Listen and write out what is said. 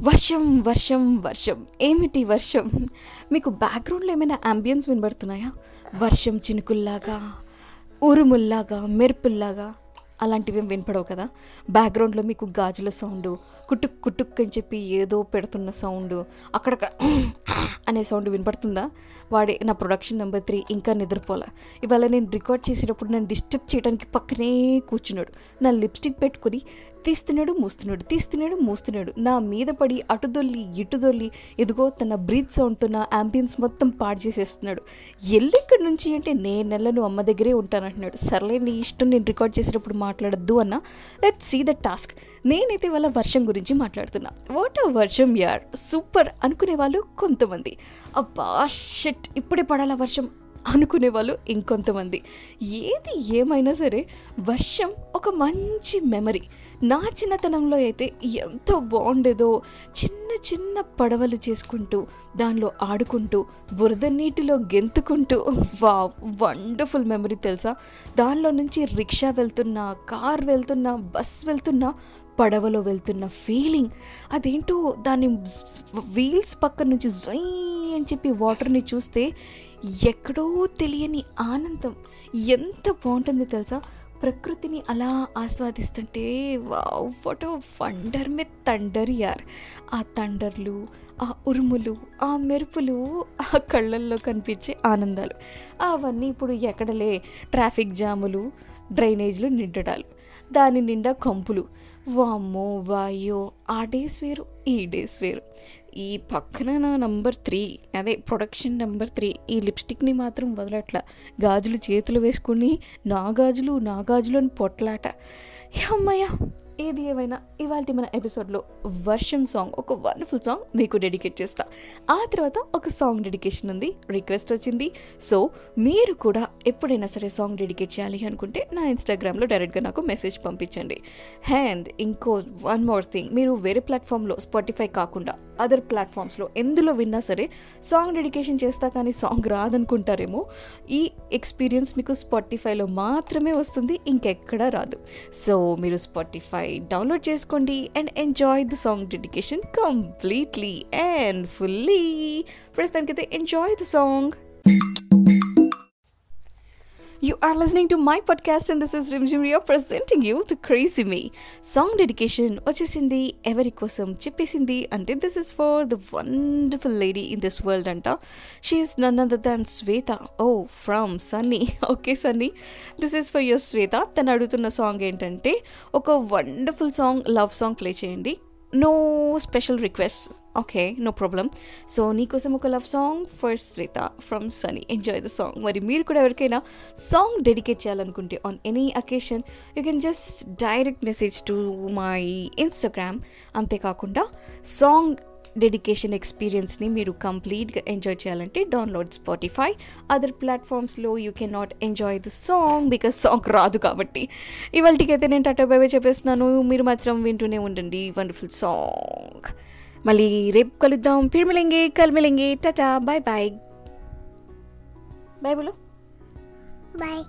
వర్షం వర్షం వర్షం. ఏమిటి వర్షం? మీకు బ్యాక్గ్రౌండ్లో ఏమైనా అంబియన్స్ వినబడుతున్నాయా? వర్షం చినుకుల్లాగా ఉరుముల్లాగా మెరుపుల్లాగా. అలాంటివి వినపడవు కదా. బ్యాక్గ్రౌండ్లో మీకు గాజుల సౌండ్ కుటుక్ కుటుక్ అని చెప్పి ఏదో పెడుతున్న సౌండ్ అక్కడక్కడ అనే సౌండ్ వినపడుతుందా? వాడే నా ప్రొడక్షన్ నెంబర్ త్రీ ఇంకా నిద్రపోలే. ఇవాళ నేను రికార్డ్ చేసేటప్పుడు నన్ను డిస్టర్బ్ చేయడానికి పక్కనే కూర్చున్నాడు. నా లిప్స్టిక్ పెట్టుకుని తీస్తున్నాడు మూస్తున్నాడు తీస్తున్నాడు మూస్తున్నాడు. నా మీద పడి అటుదొల్లి ఇటుదొల్లి ఇదిగో తన బ్రీత్ సౌండ్తో నా అంబియన్స్ మొత్తం పాడు చేసేస్తున్నాడు. ఎల్లిక్కడి నుంచి అంటే నేను నెలను అమ్మ దగ్గరే ఉంటానంటున్నాడు. సర్లే నీ ఇష్టం నేను రికార్డ్ చేసేటప్పుడు మాట్లాడద్దు అన్న. లెట్ సీ ద టాస్క్ నేనైతే వాళ్ళ వర్షం గురించి మాట్లాడుతున్నా. వాట్ ఆ వర్షం యార్. సూపర్ అనుకునే వాళ్ళు కొంతమంది. అబ్బా షెట్ ఇప్పుడే పడాలా వర్షం? అనుకునే వాళ్ళు ఇంకొంతమంది. ఏది ఏమైనా సరే వర్షం ఒక మంచి మెమరీ. నా చిన్నతనంలో అయితే ఎంత బాగుండేదో చిన్న చిన్న పడవలు చేసుకుంటూ దానిలో ఆడుకుంటూ బురద నీటిలో గెంతుకుంటూ. వా వండర్ఫుల్ మెమరీ తెలుసా? దానిలో నుంచి రిక్షా వెళ్తున్నా కార్ వెళ్తున్నా బస్ వెళ్తున్నా పడవలో వెళ్తున్న ఫీలింగ్ అదేంటో దాని వీల్స్ పక్క నుంచి జొయ్ అని చెప్పి వాటర్ని చూస్తే ఎక్కడో తెలియని ఆనందం. ఎంత బాగుంటుంది తెలుసా? ప్రకృతిని అలా ఆస్వాదిస్తుంటే వాట్ వండర్ మే తండర్ యార్. ఆ తండర్లు ఆ ఉరుములు ఆ మెరుపులు ఆ కళ్ళల్లో కనిపించే ఆనందాలు. అవన్నీ ఇప్పుడు ఎక్కడలే ట్రాఫిక్ జాములు డ్రైనేజ్లు నిండడాలు. దాని నిండా కంపులు. వామ్మో వాయో ఆ డేస్ వేరు ఈ డేస్ వేరు. ఈ పక్కన నా నంబర్ త్రీ అదే ప్రొడక్షన్ నెంబర్ త్రీ ఈ లిప్స్టిక్ని మాత్రం వదలట్లా. గాజులు చేతులు వేసుకుని నా గాజులు నా గాజులు అని పొట్లాట. అమ్మయ్య ఏది ఏమైనా ఇవాళ మన ఎపిసోడ్లో వర్షం సాంగ్ ఒక వండర్ఫుల్ సాంగ్ మీకు డెడికేట్ చేస్తా. ఆ తర్వాత ఒక సాంగ్ డెడికేషన్ ఉంది రిక్వెస్ట్ వచ్చింది. సో మీరు కూడా ఎప్పుడైనా సరే సాంగ్ డెడికేట్ చేయాలి అనుకుంటే నా ఇన్స్టాగ్రామ్లో డైరెక్ట్గా నాకు మెసేజ్ పంపించండి. అండ్ ఇంకో వన్ మోర్ థింగ్ మీరు వేరే ప్లాట్ఫామ్లో స్పాటిఫై కాకుండా అదర్ ప్లాట్ఫామ్స్లో ఎందులో విన్నా సరే సాంగ్ డెడికేషన్ చేస్తా కానీ సాంగ్ రాదనుకుంటారేమో ఈ ఎక్స్పీరియన్స్ మీకు స్పాటిఫైలో మాత్రమే వస్తుంది ఇంకెక్కడా రాదు. సో మీరు స్పాటిఫై డౌన్లోడ్ చేసుకోండి and enjoy the song dedication completely and fully ప్రస్తుతానికైతే enjoy the song are listening to my podcast and this is Rimjim Ria presenting you the crazy me. Song dedication వచ్చేసింది ఎవరి కోసం చెప్పేసింది? అంటే this is for the wonderful lady in this world అంట. She is none other than Shweta oh from Sunny okay Sunny this is for your Shweta తను అడుగుతున్న song ఏంటంటే ఒక wonderful song love song play చేయండి. No special request okay no problem so నీకోసం ఒక love song for Shweta from Sunny enjoy the song మరి మీరు కూడా ఎవరికైనా సాంగ్ డెడికేట్ చేయాలనుకుంటే on any occasion you can just direct message to my Instagram అంతేకాకుండా song dedication ఎక్స్పీరియన్స్ని మీరు కంప్లీట్గా ఎంజాయ్ చేయాలంటే download Spotify other ప్లాట్ఫామ్స్లో you can not enjoy the song because song రాదు కాబట్టి. ఇవాళకైతే నేను టాటా బై చెప్పేస్తున్నాను. మీరు మాత్రం వింటూనే ఉండండి. వండర్ఫుల్ సాంగ్ మళ్ళీ రేపు కలుద్దాం. ఫిర్ మిలేంగే కల్ మిలేంగే టాటా బాయ్ బాయ్. బాయ్ బోలో బాయ్.